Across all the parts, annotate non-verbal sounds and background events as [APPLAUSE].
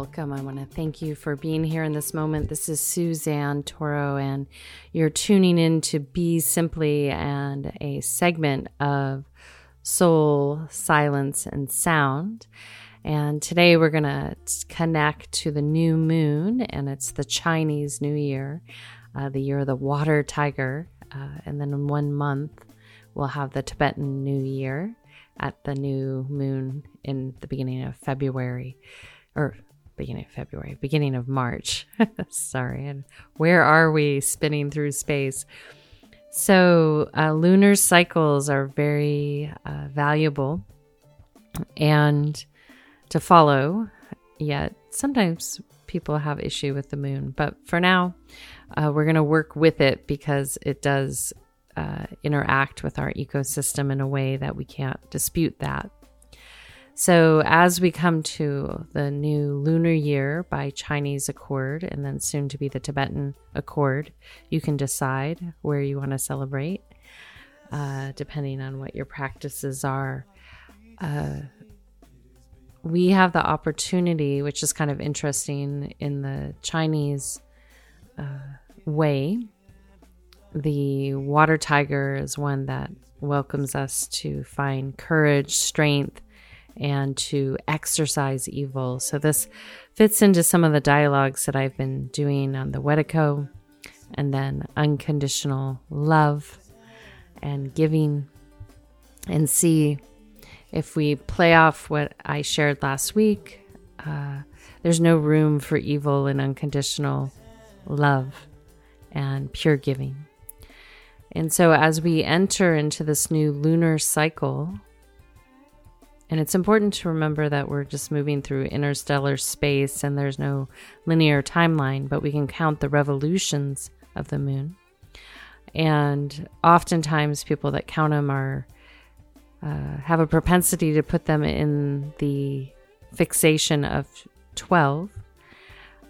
Welcome. I want to thank you for being here in this moment. This is Suzanne Toro, and you're tuning in to Be Simply and a segment of soul, silence, and sound. And today we're going to connect to the new moon, and it's the Chinese New Year, uh, the year of the water tiger. Uh, and then in one month, we'll have the Tibetan New Year at the new moon in the beginning of February, or beginning of February, beginning of March. [LAUGHS] Sorry. And where are we spinning through space? So, uh, lunar cycles are very uh, valuable and to follow. Yet sometimes people have issue with the moon, but for now, uh, we're going to work with it because it does uh, interact with our ecosystem in a way that we can't dispute that. So, as we come to the new lunar year by Chinese accord and then soon to be the Tibetan accord, you can decide where you want to celebrate, uh, depending on what your practices are. Uh, we have the opportunity, which is kind of interesting in the Chinese uh, way. The water tiger is one that welcomes us to find courage, strength, and to exercise evil. So, this fits into some of the dialogues that I've been doing on the Wetiko, and then unconditional love and giving, and see if we play off what I shared last week, uh, there's no room for evil and unconditional love and pure giving. And so, as we enter into this new lunar cycle, and it's important to remember that we're just moving through interstellar space and there's no linear timeline, but we can count the revolutions of the moon. And oftentimes, people that count them are uh, have a propensity to put them in the fixation of 12.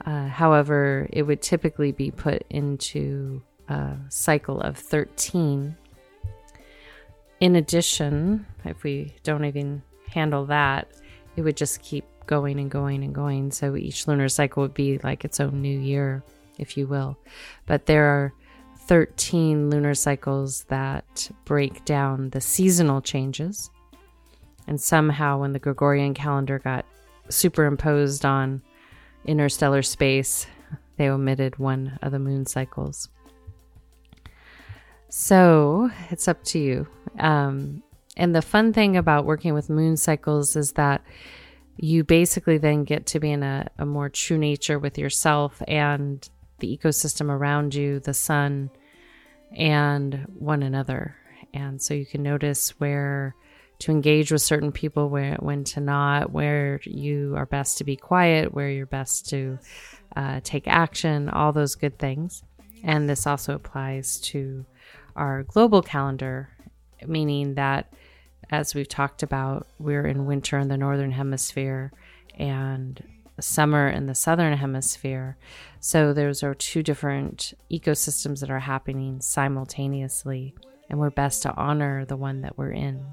Uh, however, it would typically be put into a cycle of 13. In addition, if we don't even handle that, it would just keep going and going and going. So each lunar cycle would be like its own new year, if you will. But there are 13 lunar cycles that break down the seasonal changes. And somehow, when the Gregorian calendar got superimposed on interstellar space, they omitted one of the moon cycles. So it's up to you. Um, and the fun thing about working with moon cycles is that you basically then get to be in a, a more true nature with yourself and the ecosystem around you, the sun, and one another. And so you can notice where to engage with certain people, where when to not, where you are best to be quiet, where you're best to uh, take action, all those good things. And this also applies to our global calendar, meaning that as we've talked about, we're in winter in the northern hemisphere and summer in the southern hemisphere. So those are two different ecosystems that are happening simultaneously, and we're best to honor the one that we're in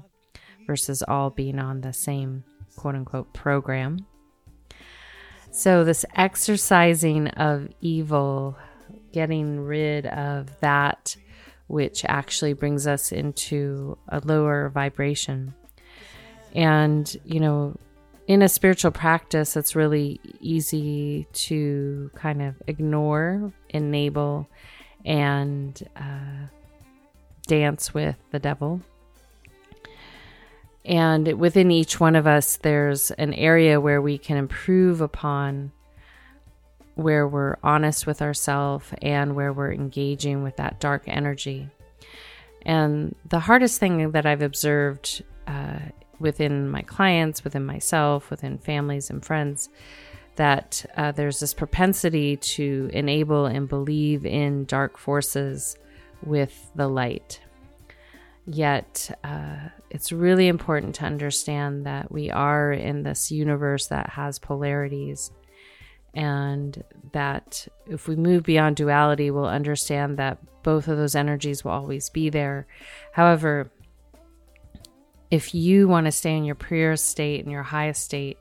versus all being on the same quote unquote program. So, this exercising of evil, getting rid of that which actually brings us into a lower vibration. And, you know, in a spiritual practice, it's really easy to kind of ignore, enable, and uh, dance with the devil. And within each one of us, there's an area where we can improve upon where we're honest with ourselves and where we're engaging with that dark energy. And the hardest thing that I've observed uh, within my clients, within myself, within families and friends, that uh, there's this propensity to enable and believe in dark forces with the light. Yet, uh, it's really important to understand that we are in this universe that has polarities, and that if we move beyond duality, we'll understand that both of those energies will always be there. However, if you want to stay in your purest state and your highest state,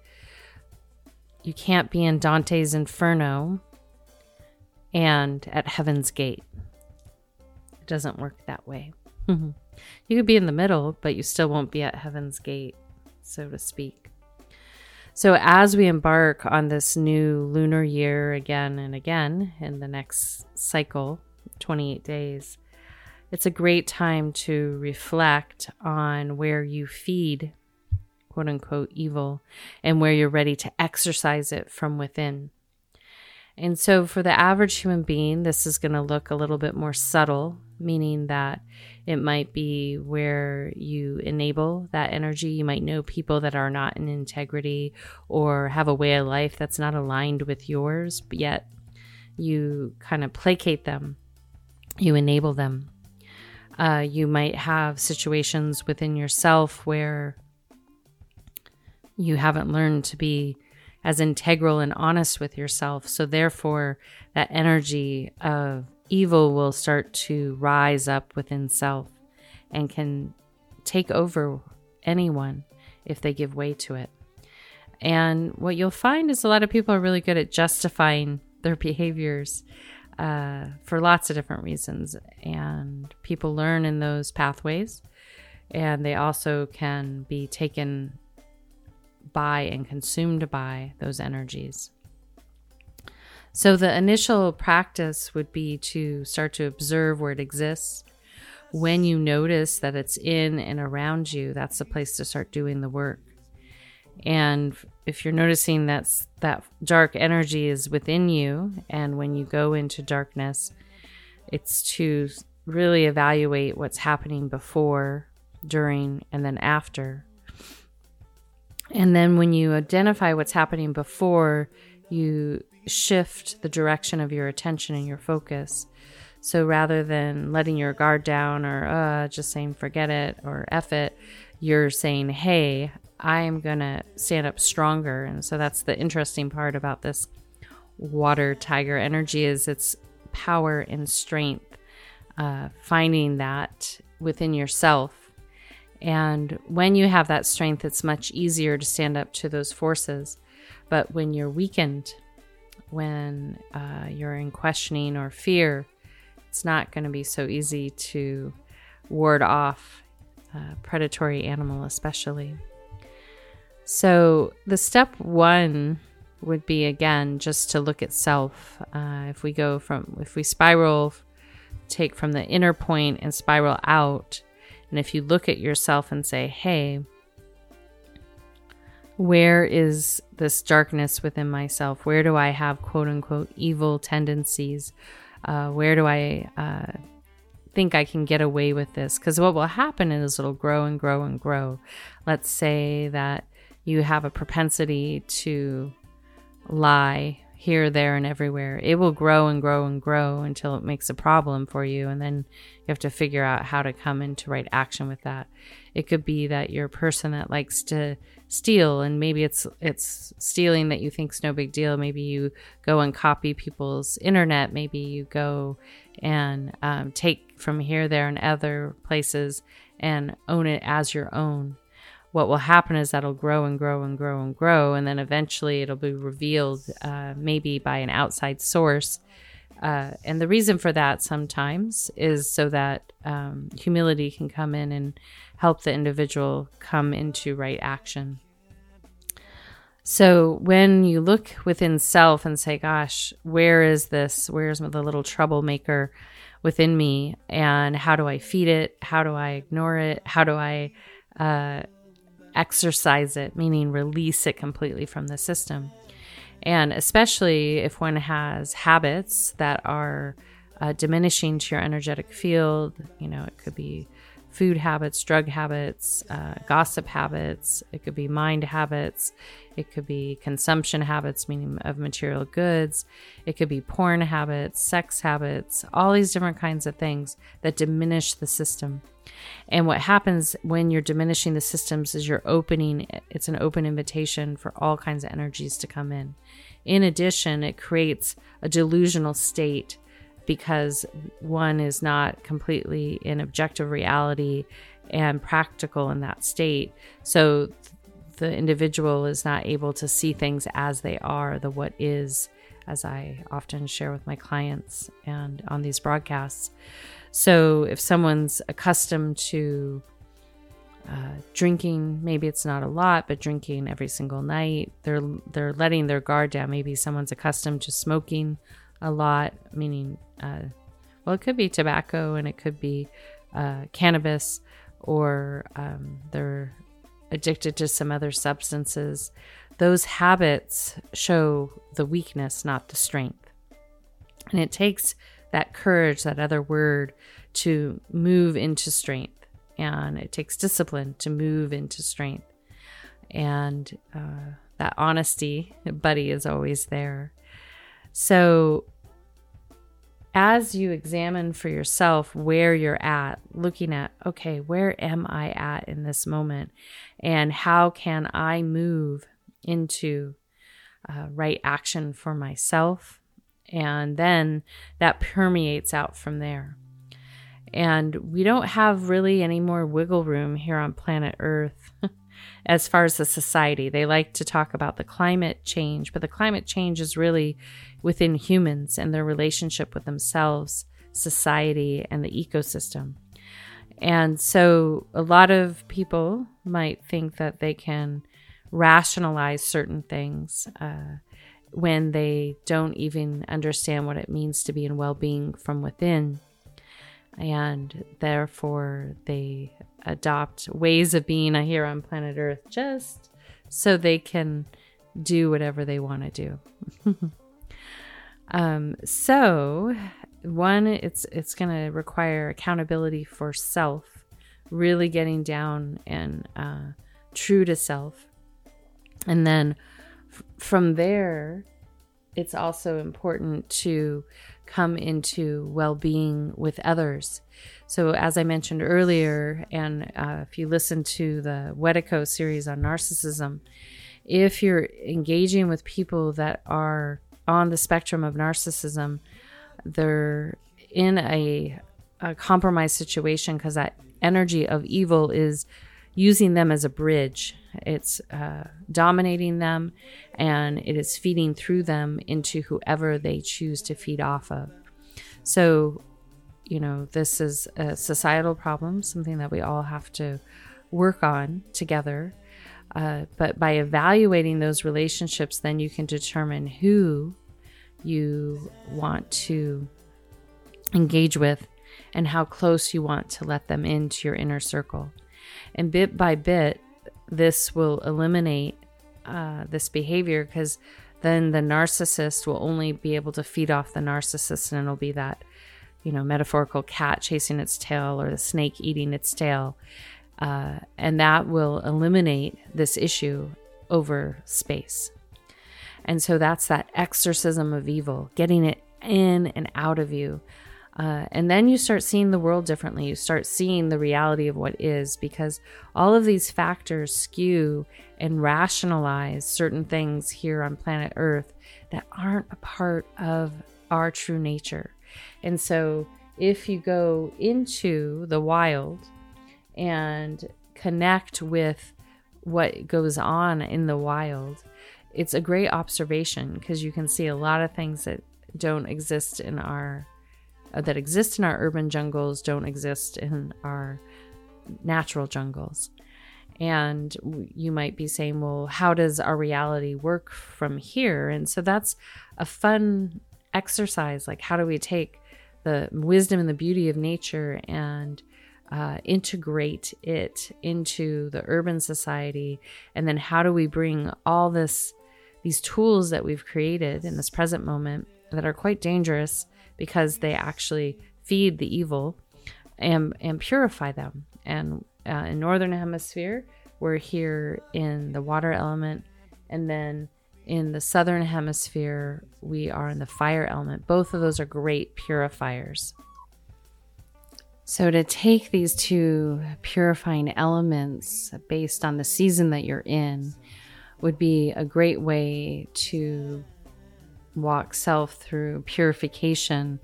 you can't be in Dante's Inferno and at Heaven's Gate. It doesn't work that way. Mm-hmm. You could be in the middle, but you still won't be at heaven's gate, so to speak. So, as we embark on this new lunar year again and again in the next cycle, 28 days, it's a great time to reflect on where you feed quote unquote evil and where you're ready to exercise it from within. And so, for the average human being, this is going to look a little bit more subtle, meaning that it might be where you enable that energy. You might know people that are not in integrity or have a way of life that's not aligned with yours, but yet you kind of placate them, you enable them. Uh, you might have situations within yourself where you haven't learned to be as integral and honest with yourself. So, therefore, that energy of evil will start to rise up within self and can take over anyone if they give way to it. And what you'll find is a lot of people are really good at justifying their behaviors uh, for lots of different reasons. And people learn in those pathways. And they also can be taken by and consumed by those energies. So, the initial practice would be to start to observe where it exists. When you notice that it's in and around you, that's the place to start doing the work. And if you're noticing that's that dark energy is within you, and when you go into darkness, it's to really evaluate what's happening before, during, and then after and then when you identify what's happening before, you shift the direction of your attention and your focus. So rather than letting your guard down or uh, just saying forget it or F it, you're saying, hey, I'm going to stand up stronger. And so that's the interesting part about this water tiger energy is its power and strength. Uh, finding that within yourself and when you have that strength, it's much easier to stand up to those forces. But when you're weakened, when uh, you're in questioning or fear, it's not going to be so easy to ward off a predatory animal, especially. So, the step one would be again just to look at self. Uh, if we go from, if we spiral, take from the inner point and spiral out, and if you look at yourself and say, hey, where is this darkness within myself? Where do I have quote unquote evil tendencies? Uh, where do I uh, think I can get away with this? Because what will happen is it'll grow and grow and grow. Let's say that you have a propensity to lie here, there, and everywhere. It will grow and grow and grow until it makes a problem for you. And then you have to figure out how to come into right action with that. It could be that you're a person that likes to steal and maybe it's it's stealing that you think's no big deal. Maybe you go and copy people's internet. Maybe you go and um, take from here, there, and other places and own it as your own what will happen is that'll grow and grow and grow and grow, and then eventually it'll be revealed, uh, maybe by an outside source. Uh, and the reason for that sometimes is so that um, humility can come in and help the individual come into right action. So when you look within self and say, gosh, where is this? Where's the little troublemaker within me? And how do I feed it? How do I ignore it? How do I uh, exercise it, meaning release it completely from the system. And especially if one has habits that are uh, diminishing to your energetic field, you know, it could be food habits, drug habits, uh, gossip habits. It could be mind habits. It could be consumption habits, meaning of material goods. It could be porn habits, sex habits, all these different kinds of things that diminish the system. And what happens when you're diminishing the systems is you're opening, it's an open invitation for all kinds of energies to come in. In addition, it creates a delusional state because one is not completely in objective reality and practical in that state. So the individual is not able to see things as they are, the what is, as I often share with my clients and on these broadcasts. So if someone's accustomed to uh, drinking, maybe it's not a lot, but drinking every single night, they're they're letting their guard down. Maybe someone's accustomed to smoking a lot, meaning, uh, well, it could be tobacco and it could be uh, cannabis, or um, they're addicted to some other substances. Those habits show the weakness, not the strength. And it takes that courage, that other word, to move into strength. And it takes discipline to move into strength. And uh, that honesty, buddy, is always there. So, as you examine for yourself where you're at, looking at, okay, where am I at in this moment? And how can I move into uh, right action for myself? And then that permeates out from there. And we don't have really any more wiggle room here on planet Earth. [LAUGHS] as far as the society. They like to talk about the climate change, but the climate change is really within humans and their relationship with themselves, society, and the ecosystem. And so a lot of people might think that they can rationalize certain things uh, when they don't even understand what it means to be in well being from within. And therefore, they adopt ways of being here on planet Earth just so they can do whatever they want to do. [LAUGHS] um, so, one, it's it's going to require accountability for self, really getting down and uh, true to self, and then f- from there, it's also important to come into well being with others. So, as I mentioned earlier, and uh, if you listen to the Wetiko series on narcissism, if you're engaging with people that are on the spectrum of narcissism, they're in a, a compromised situation because that energy of evil is using them as a bridge. It's uh, dominating them and it is feeding through them into whoever they choose to feed off of. So, you know, this is a societal problem, something that we all have to work on together. Uh, but by evaluating those relationships, then you can determine who you want to engage with and how close you want to let them into your inner circle. And bit by bit, this will eliminate uh, this behavior because then the narcissist will only be able to feed off the narcissist, and it'll be that, you know, metaphorical cat chasing its tail or the snake eating its tail. Uh, and that will eliminate this issue over space. And so that's that exorcism of evil, getting it in and out of you uh, and then you start seeing the world differently. You start seeing the reality of what is because all of these factors skew and rationalize certain things here on planet Earth that aren't a part of our true nature. And so if you go into the wild and connect with what goes on in the wild, it's a great observation because you can see a lot of things that don't exist in our uh, that exist in our urban jungles don't exist in our natural jungles. And you might be saying, well, how does our reality work from here? And so that's a fun exercise. Like, how do we take the wisdom and the beauty of nature and uh, integrate it into the urban society? And then how do we bring all this, these tools that we've created in this present moment that are quite dangerous because they actually feed the evil and and purify them. And uh, in northern hemisphere, we're here in the water element, and then in the southern hemisphere, we are in the fire element. Both of those are great purifiers. So, to take these two purifying elements based on the season that you're in would be a great way to walk self through purification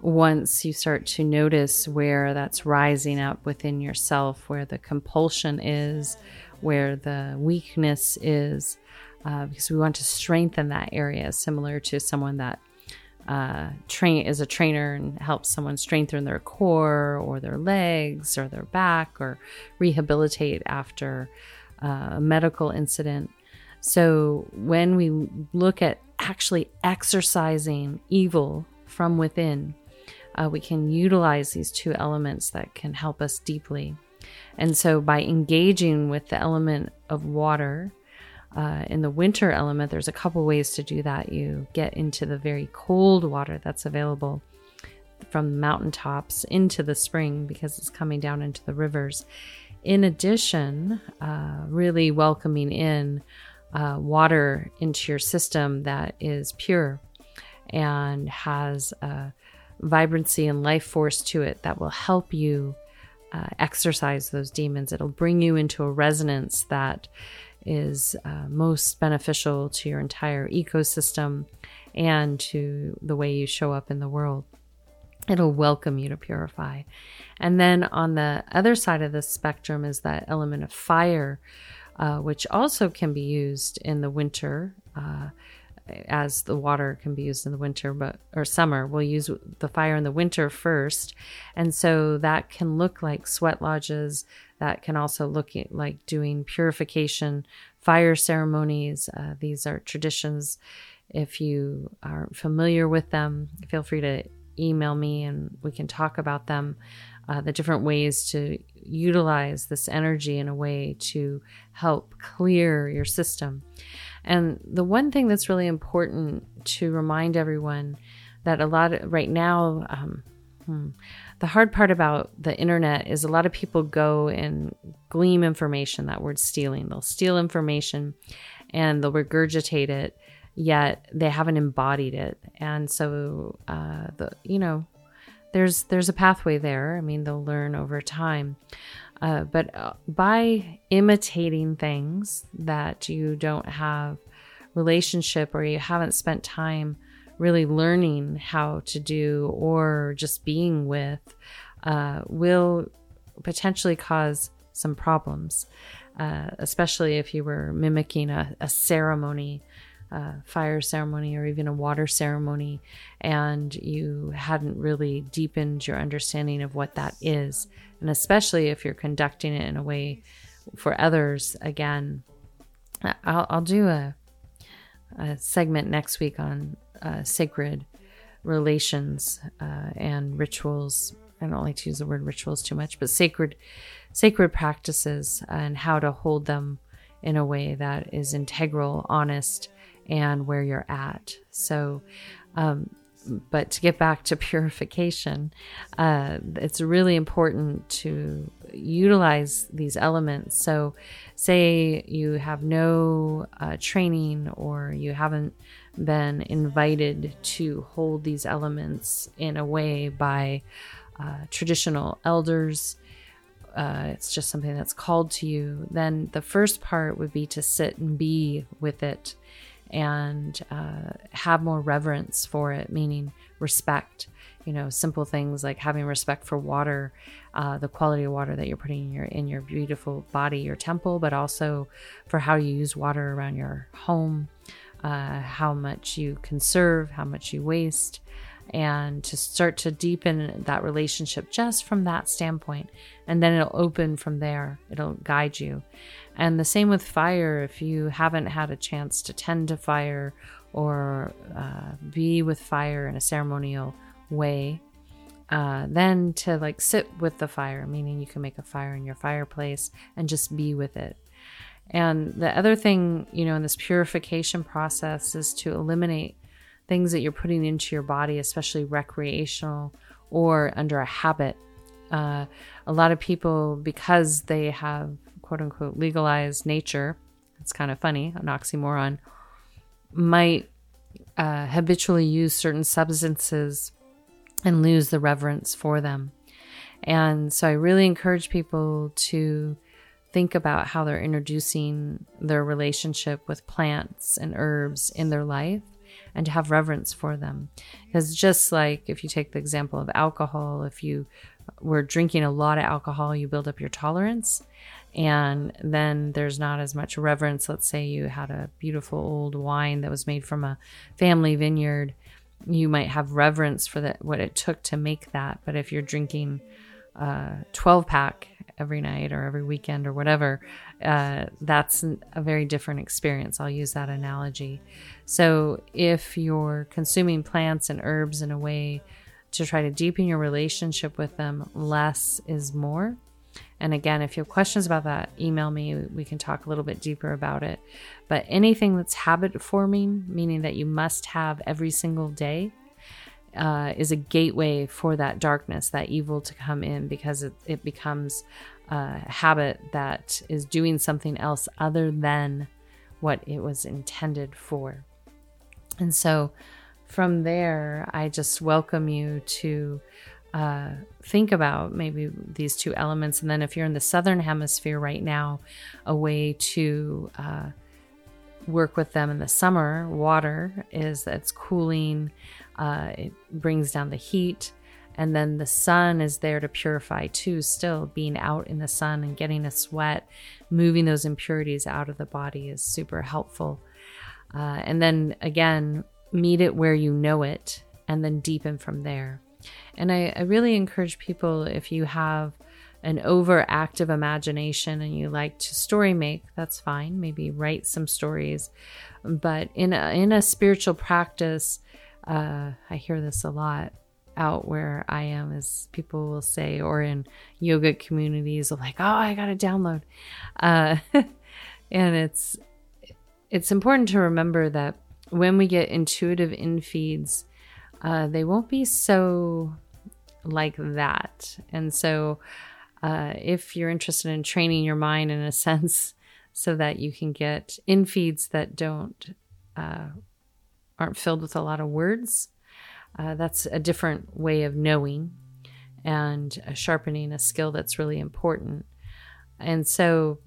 once you start to notice where that's rising up within yourself, where the compulsion is, where the weakness is, uh, because we want to strengthen that area, similar to someone that uh, train is a trainer and helps someone strengthen their core or their legs or their back or rehabilitate after uh, a medical incident. So when we look at actually exercising evil from within, uh, we can utilize these two elements that can help us deeply. And so by engaging with the element of water, uh, in the winter element, there's a couple ways to do that. You get into the very cold water that's available from mountaintops into the spring because it's coming down into the rivers. In addition, uh, really welcoming in uh, water into your system that is pure and has a vibrancy and life force to it that will help you uh, exercise those demons. It'll bring you into a resonance that is uh, most beneficial to your entire ecosystem and to the way you show up in the world. It'll welcome you to purify. And then on the other side of the spectrum is that element of fire, uh, which also can be used in the winter. Uh, as the water can be used in the winter but or summer. We'll use the fire in the winter first. And so that can look like sweat lodges. That can also look like doing purification fire ceremonies. Uh, these are traditions. If you are familiar with them feel free to email me and we can talk about them uh, the different ways to utilize this energy in a way to help clear your system and the one thing that's really important to remind everyone that a lot of, right now, um, hmm, the hard part about the internet is a lot of people go and glean information. That word stealing. They'll steal information and they'll regurgitate it, yet they haven't embodied it. And so, uh, the you know, there's there's a pathway there. I mean, they'll learn over time. Uh, but uh, by imitating things that you don't have relationship or you haven't spent time really learning how to do or just being with uh, will potentially cause some problems, uh, especially if you were mimicking a, a ceremony. Uh, fire ceremony or even a water ceremony, and you hadn't really deepened your understanding of what that is. And especially if you're conducting it in a way for others again i'll, I'll do a, a, segment next week on uh, sacred relations uh, and rituals. I don't like to use the word rituals too much but sacred sacred practices and how to hold them in a way that is integral honest and where you're at so um, but to get back to [LAUGHS] purification, uh, it's really important to utilize these elements. So, say you have no uh, training or you haven't been invited to hold these elements in a way by uh, traditional elders. Uh, it's just something that's called to you, then the first part would be to sit and be with it and uh, have more reverence for it, meaning respect. You know, simple things like having respect for water, uh, the quality of water that you're putting in your in your beautiful body, your temple, but also for how you use water around your home, uh, how much you conserve, how much you waste, and to start to deepen that relationship just from that standpoint, and then it'll open from there. It'll guide you. And the same with fire. If you haven't had a chance to tend to fire or uh, be with fire in a ceremonial way, uh, then to like sit with the fire, meaning you can make a fire in your fireplace and just be with it. And the other thing, you know, in this purification process is to eliminate things that you're putting into your body, especially recreational or under a habit Uh, a lot of people, because they have quote unquote legalized nature, it's kind of funny, an oxymoron, might uh, habitually use certain substances and lose the reverence for them. And so I really encourage people to think about how they're introducing their relationship with plants and herbs in their life and to have reverence for them. Because just like if you take the example of alcohol, if you were drinking a lot of alcohol, you build up your tolerance. And then there's not as much reverence. Let's say you had a beautiful old wine that was made from a family vineyard. You might have reverence for that, what it took to make that. But if you're drinking a 12 pack every night or every weekend or whatever, uh, that's a very different experience. I'll use that analogy. So if you're consuming plants and herbs in a way to try to deepen your relationship with them, less is more. And again, if you have questions about that, email me. We can talk a little bit deeper about it. But anything that's habit forming, meaning that you must have every single day, uh, is a gateway for that darkness, that evil to come in because it, it becomes a habit that is doing something else other than what it was intended for. And so from there, I just welcome you to uh, think about maybe these two elements. And then if you're in the southern hemisphere right now, a way to uh, work with them in the summer, water is it's cooling, uh, it brings down the heat. And then the sun is there to purify too, still being out in the sun and getting a sweat, moving those impurities out of the body is super helpful. Uh, and then again, meet it where you know it and then deepen from there. And I, I really encourage people if you have an overactive imagination and you like to story make, that's fine. Maybe write some stories. But in a, in a spiritual practice, uh, I hear this a lot out where I am, as people will say, or in yoga communities, of like, "Oh, I got to download," uh, [LAUGHS] and it's it's important to remember that when we get intuitive infeeds, uh, they won't be so like that. And so, uh, if you're interested in training your mind in a [LAUGHS] sense so that you can get infeeds that don't uh, aren't filled with a lot of words, uh, that's a different way of knowing and sharpening a skill that's really important. And so,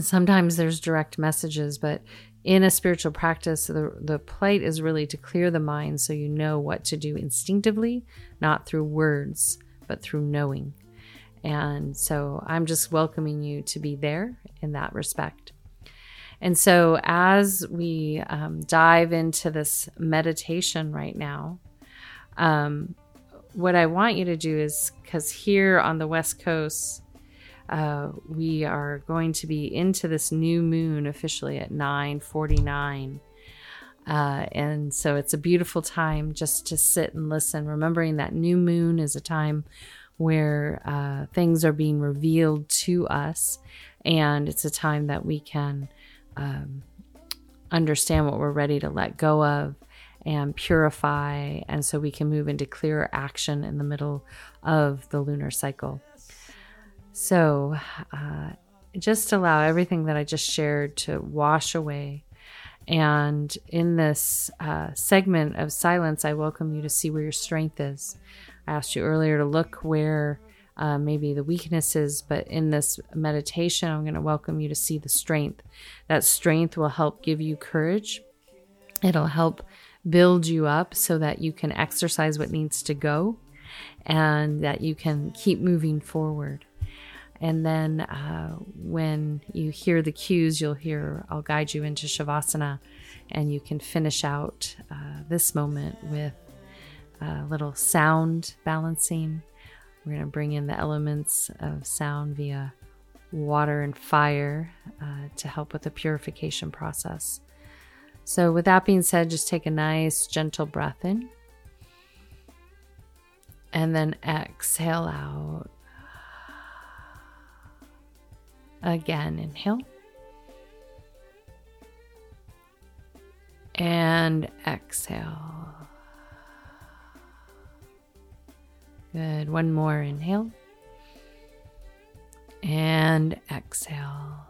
sometimes there's direct messages, but in a spiritual practice, the, the plight is really to clear the mind so you know what to do instinctively, not through words, but through knowing. And so I'm just welcoming you to be there in that respect. And so as we um, dive into this meditation right now, um, what I want you to do is because here on the West Coast, uh, we are going to be into this new moon officially at 9:49. Uh, and so it's a beautiful time just to sit and listen, remembering that new moon is a time where uh, things are being revealed to us, and it's a time that we can um, understand what we're ready to let go of and purify, and so we can move into clearer action in the middle of the lunar cycle. So uh, just allow everything that I just shared to wash away. And in this uh, segment of silence, I welcome you to see where your strength is. I asked you earlier to look where uh, maybe the weakness is, but in this meditation, I'm going to welcome you to see the strength. That strength will help give you courage. It'll help build you up so that you can exercise what needs to go and that you can keep moving forward. And then uh, when you hear the cues, you'll hear, I'll guide you into Shavasana, and you can finish out uh, this moment with a little sound balancing. We're going to bring in the elements of sound via water and fire uh, to help with the purification process. So, with that being said, just take a nice, gentle breath in. And then exhale out. Again, inhale. And exhale. Good. One more inhale. And exhale.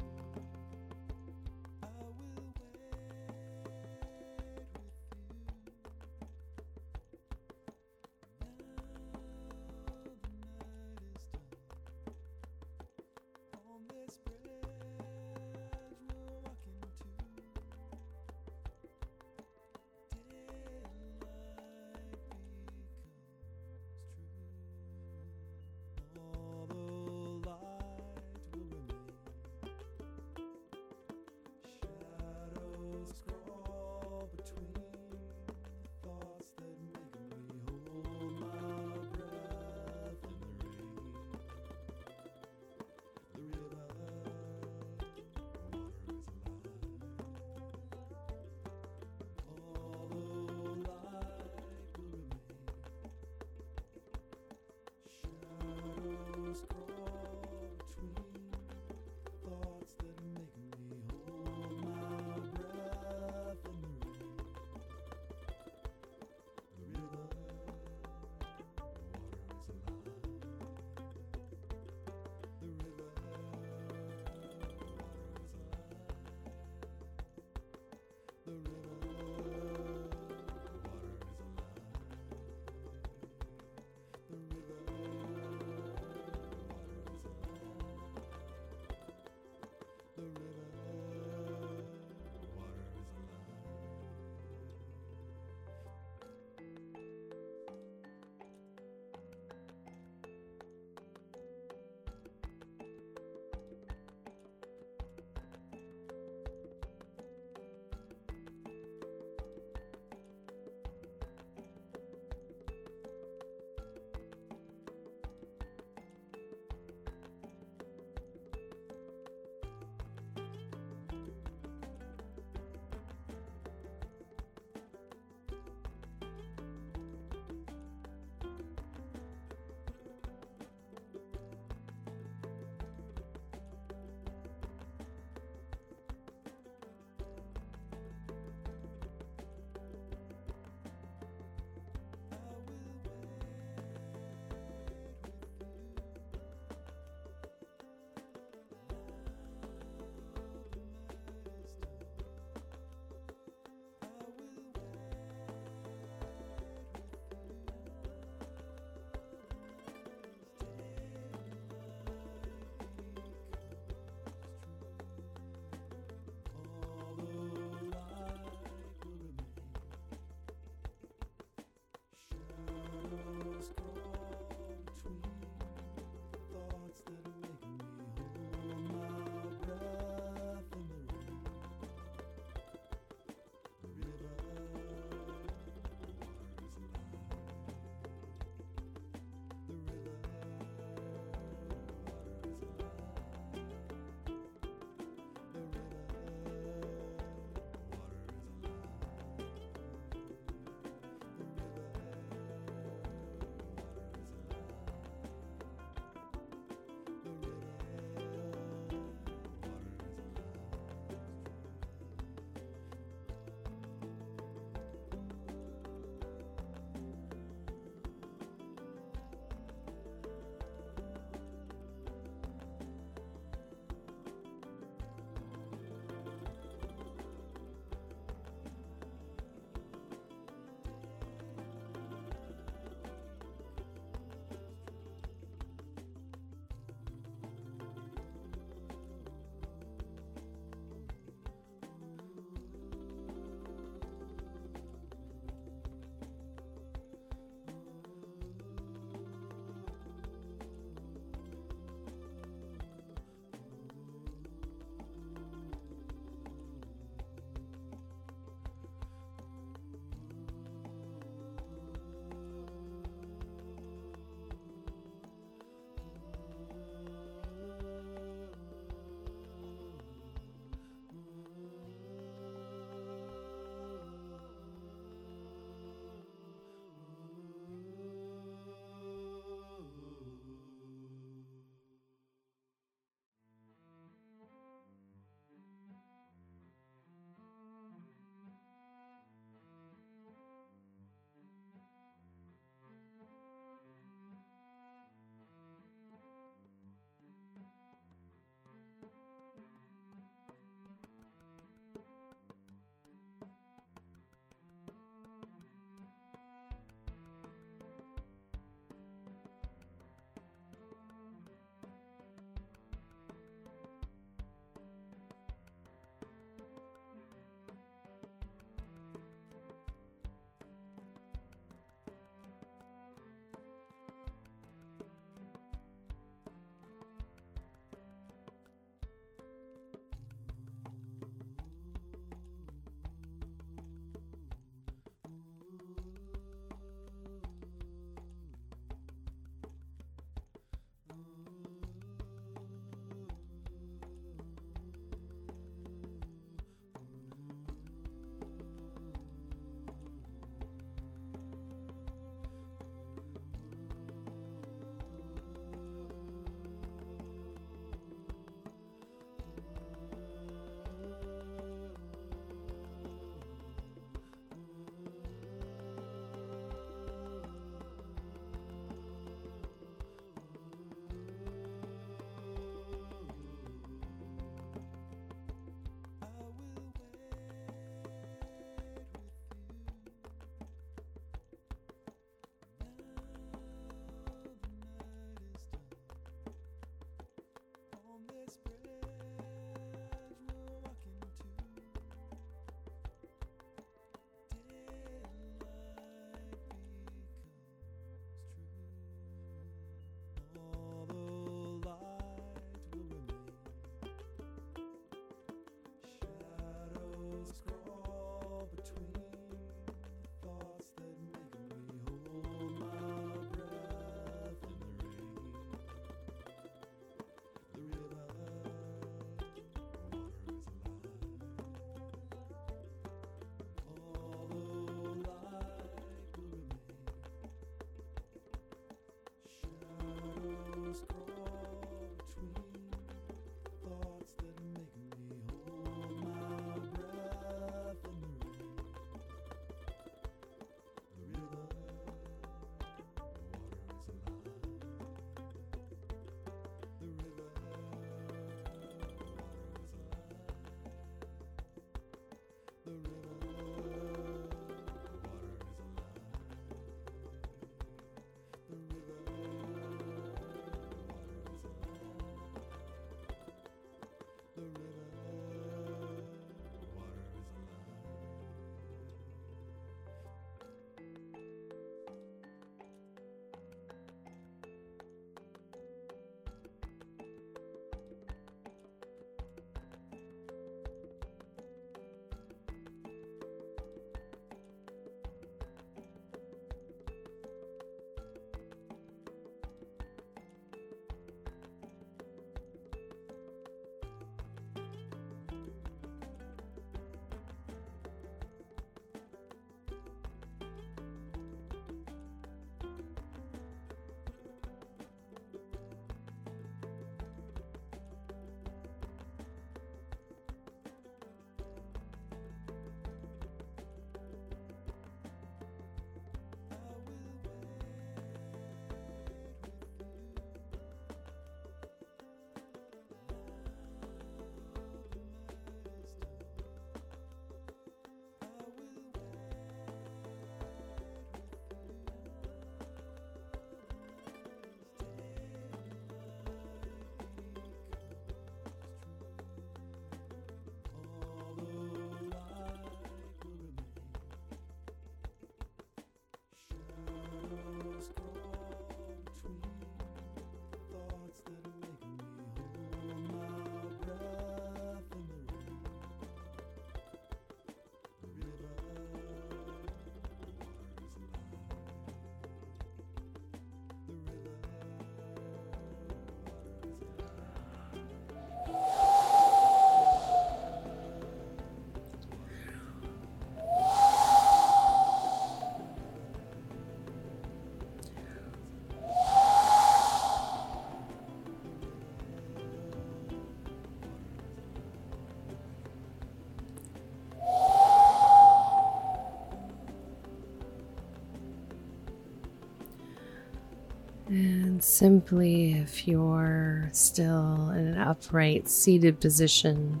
Simply, if you're still in an upright seated position,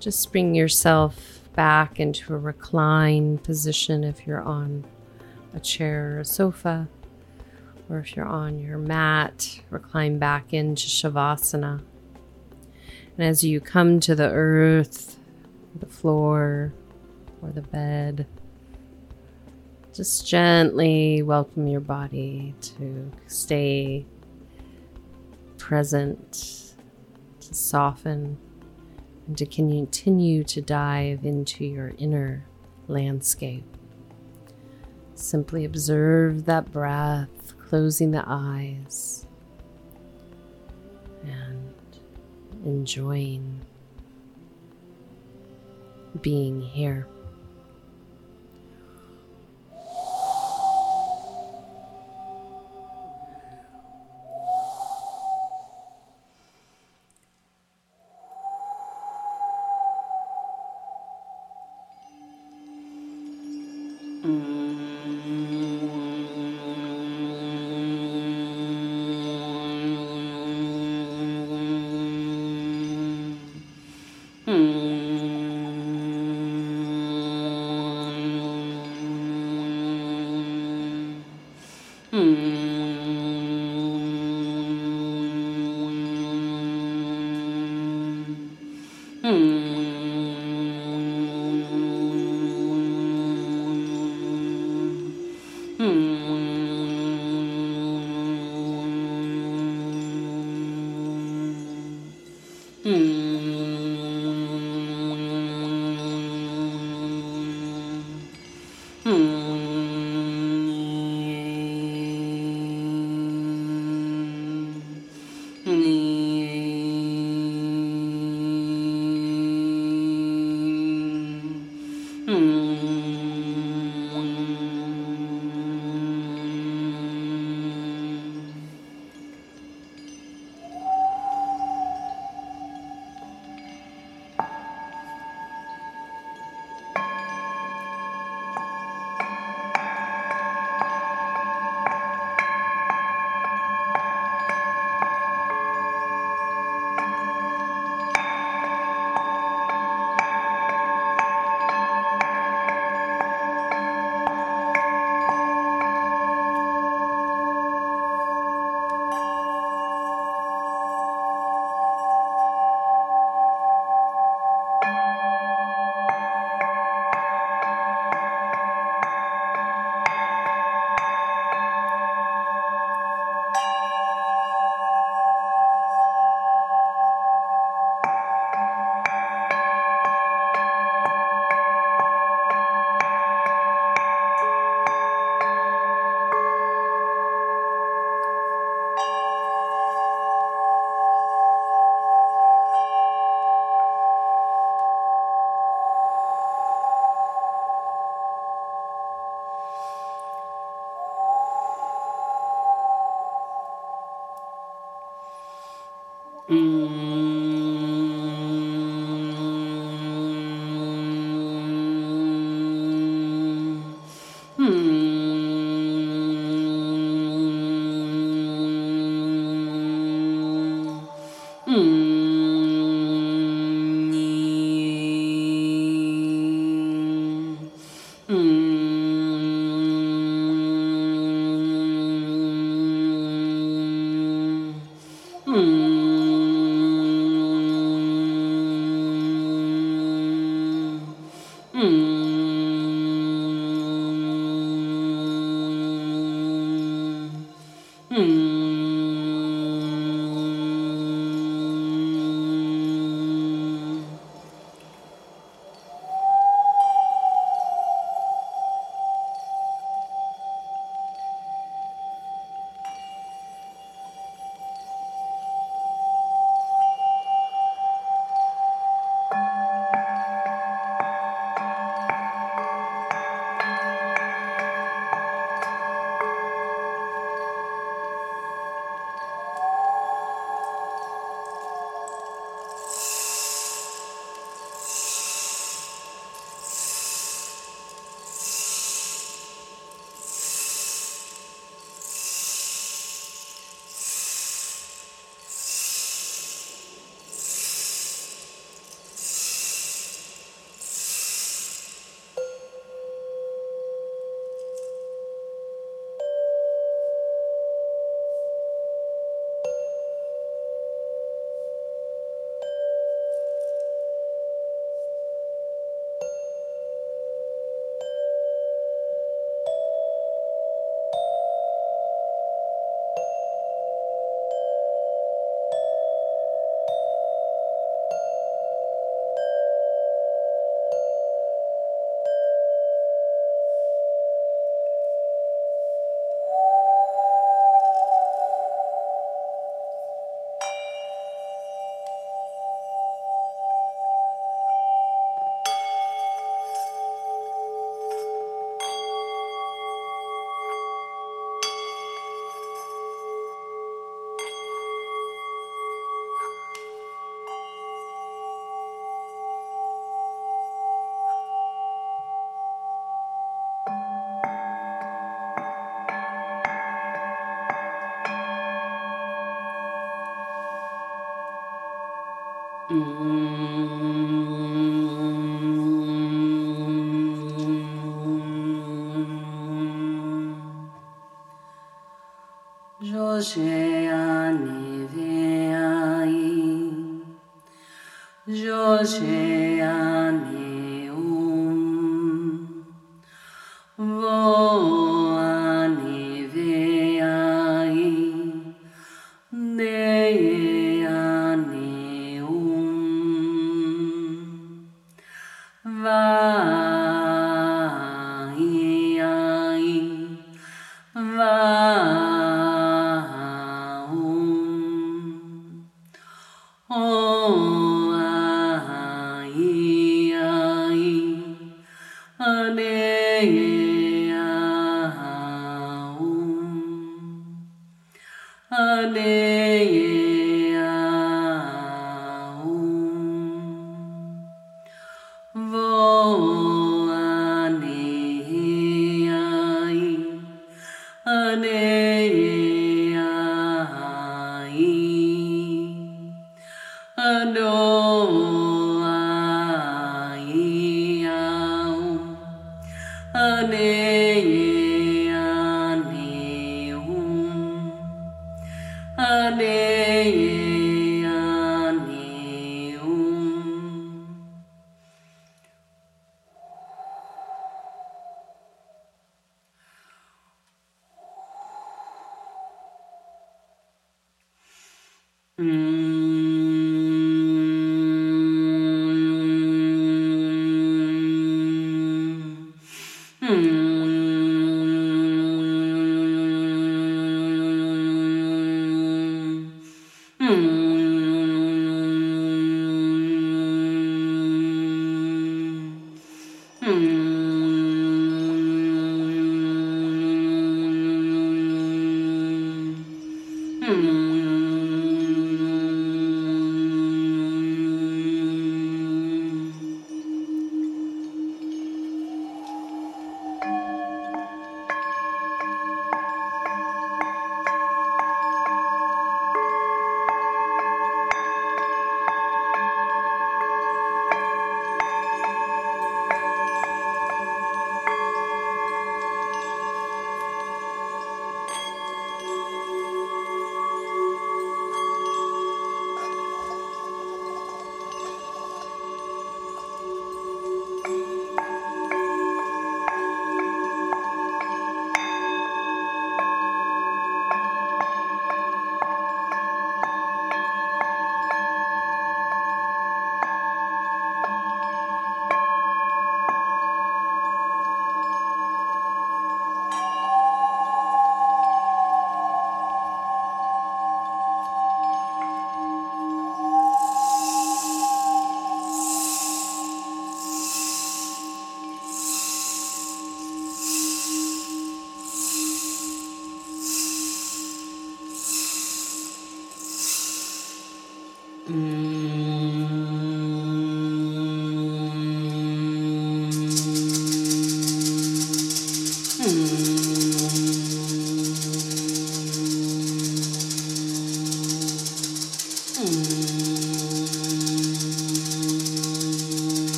just bring yourself back into a reclined position if you're on a chair or a sofa, or if you're on your mat, recline back into Shavasana. And as you come to the earth, the floor, or the bed, just gently welcome your body to stay present, to soften, and to continue to dive into your inner landscape. Simply observe that breath, closing the eyes, and enjoying being here.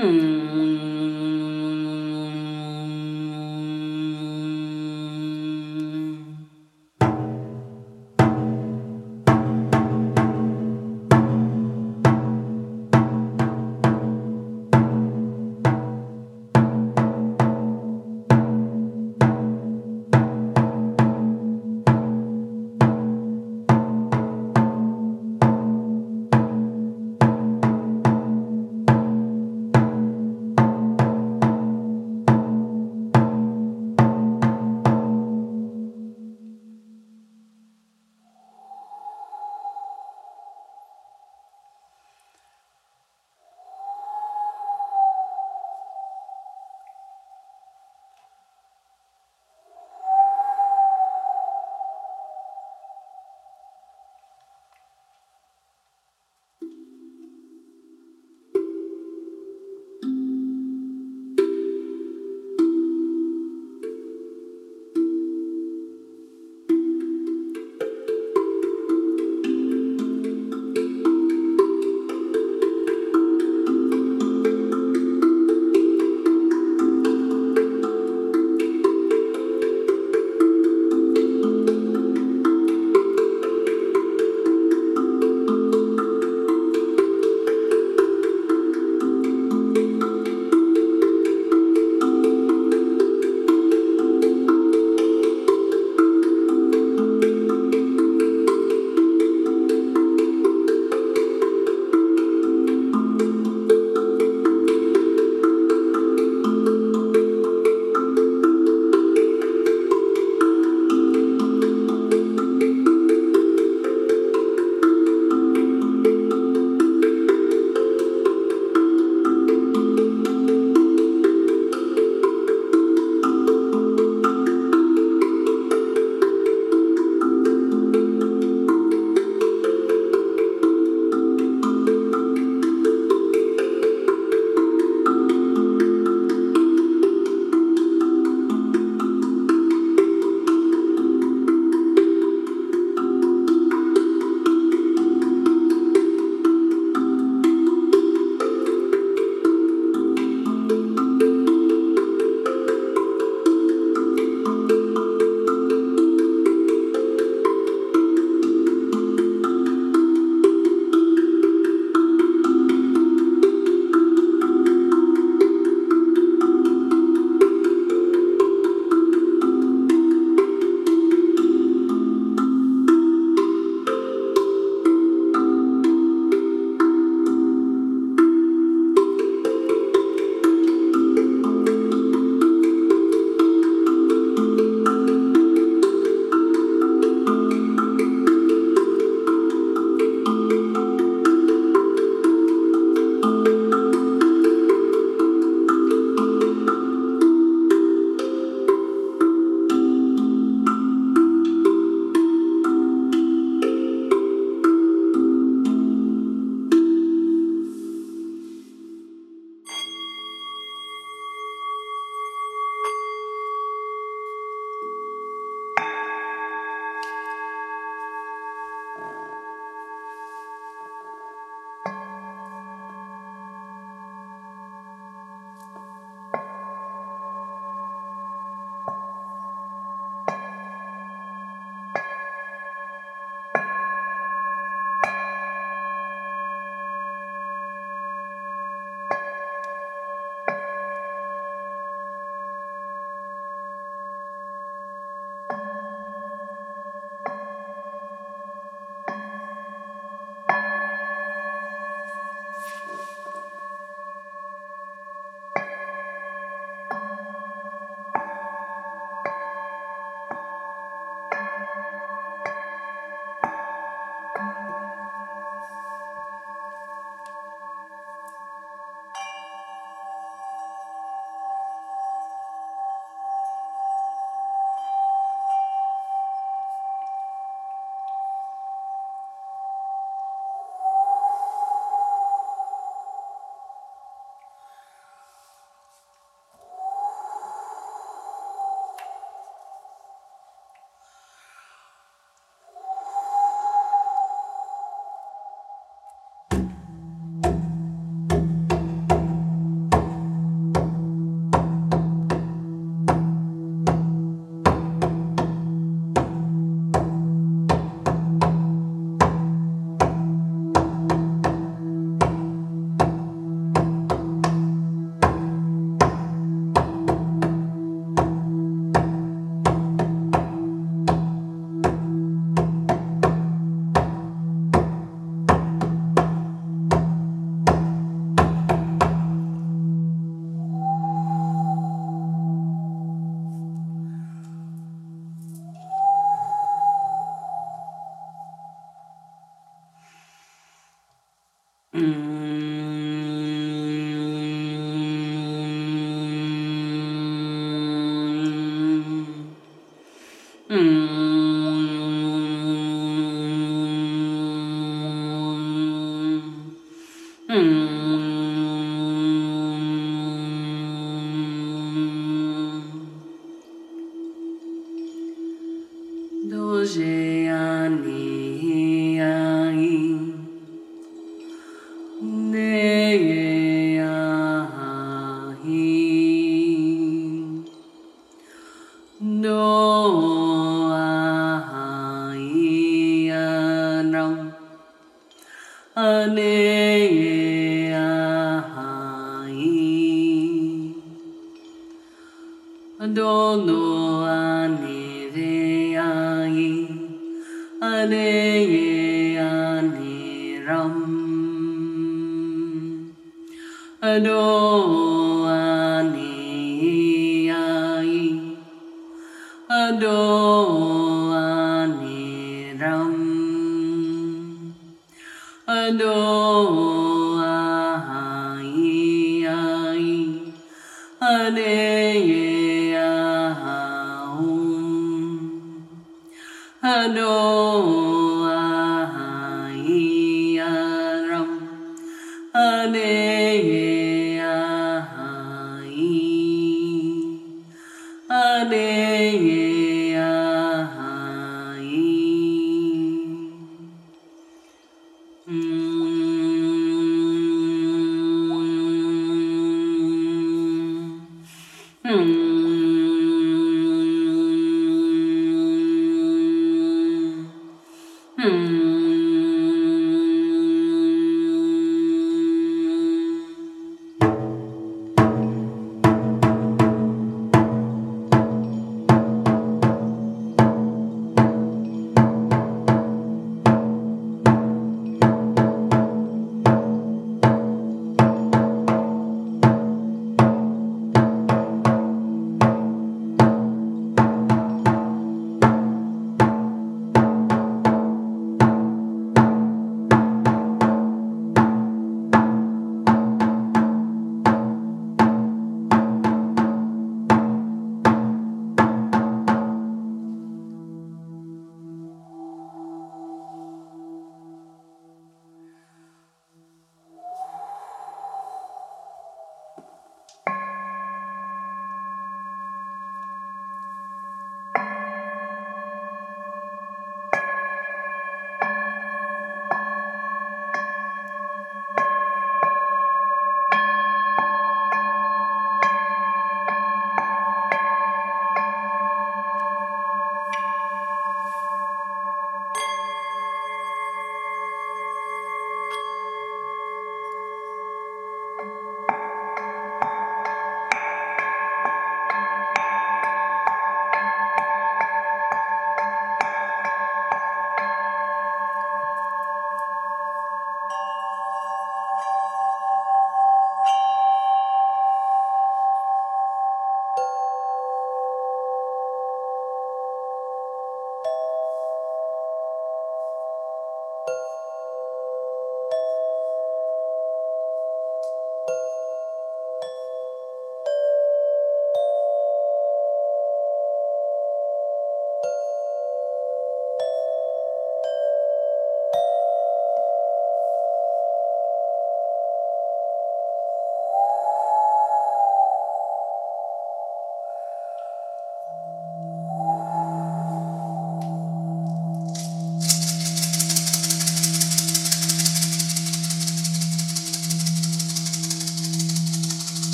Thank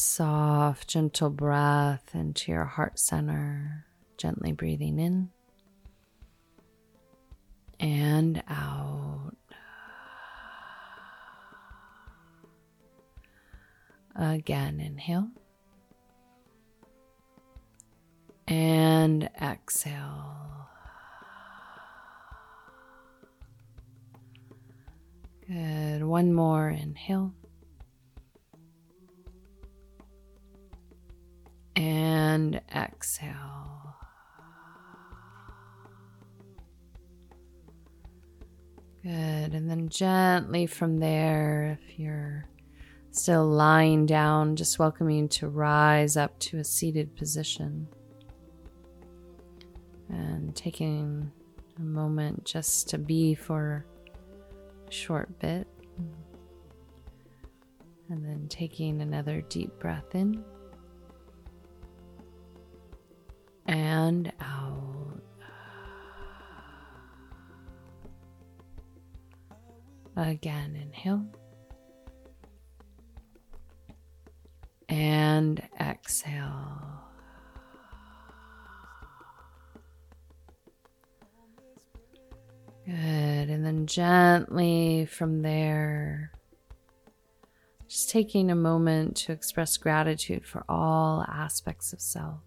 soft, gentle breath into your heart center, gently breathing in gently from there, if you're still lying down, just welcoming to rise up to a seated position. And taking a moment just to be for a short bit. And then taking another deep breath in and out. Again, inhale. And exhale. Good. And then gently from there, just taking a moment to express gratitude for all aspects of self.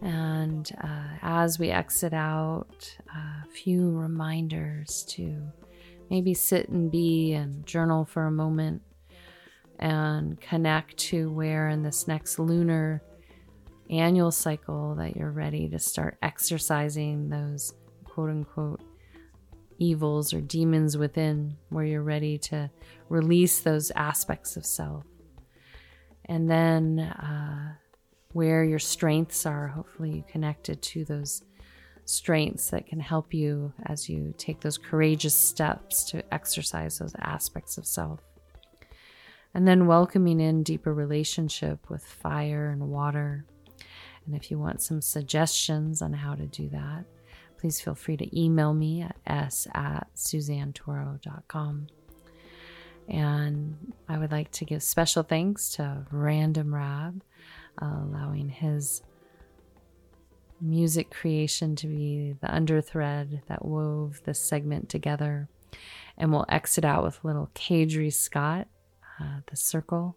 And uh, as we exit out, a few reminders to maybe sit and be and journal for a moment and connect to where in this next lunar annual cycle that you're ready to start exercising those quote unquote evils or demons within, where you're ready to release those aspects of self. And then, uh, where your strengths are. Hopefully, you connected to those strengths that can help you as you take those courageous steps to exercise those aspects of self. And then welcoming in deeper relationship with fire and water. And if you want some suggestions on how to do that, please feel free to email me at s at suzannetoro.com. And I would like to give special thanks to Random Rab allowing his music creation to be the underthread that wove this segment together. And we'll exit out with little Kadri Scott, uh, The Circle.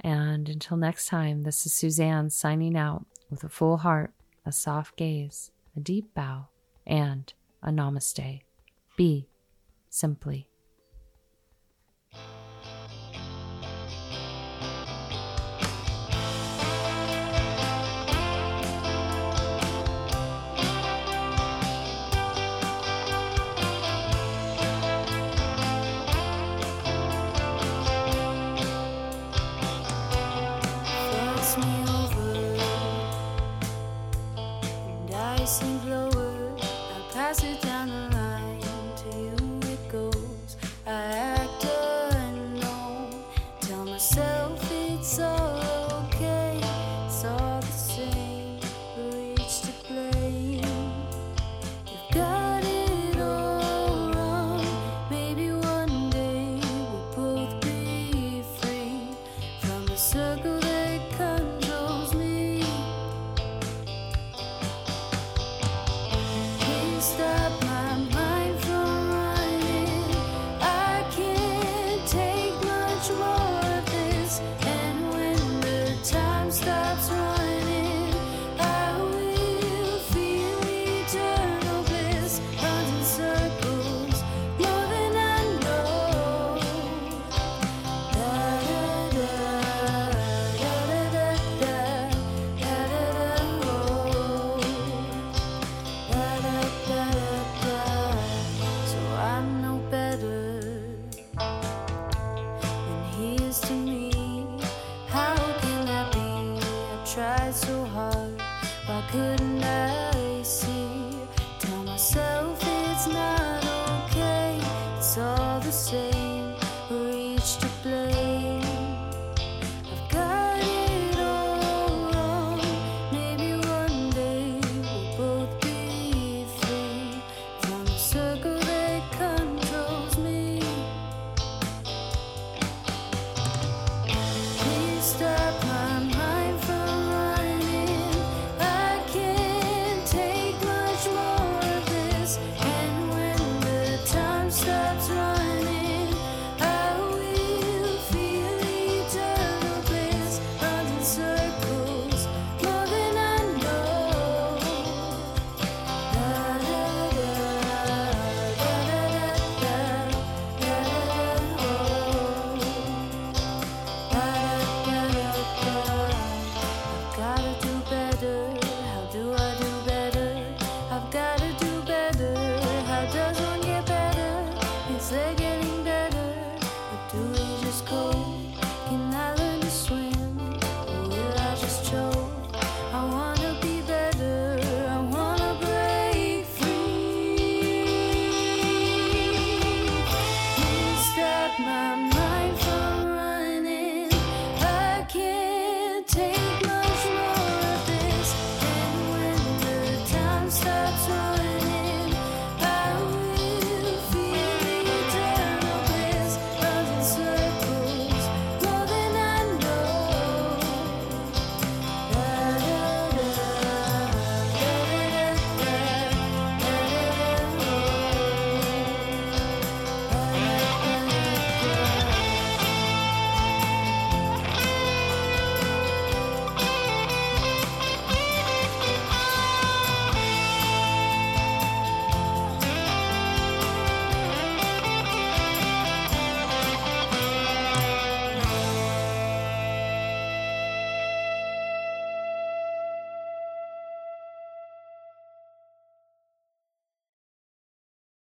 And until next time, this is Suzanne signing out with a full heart, a soft gaze, a deep bow, and a namaste. Be simply.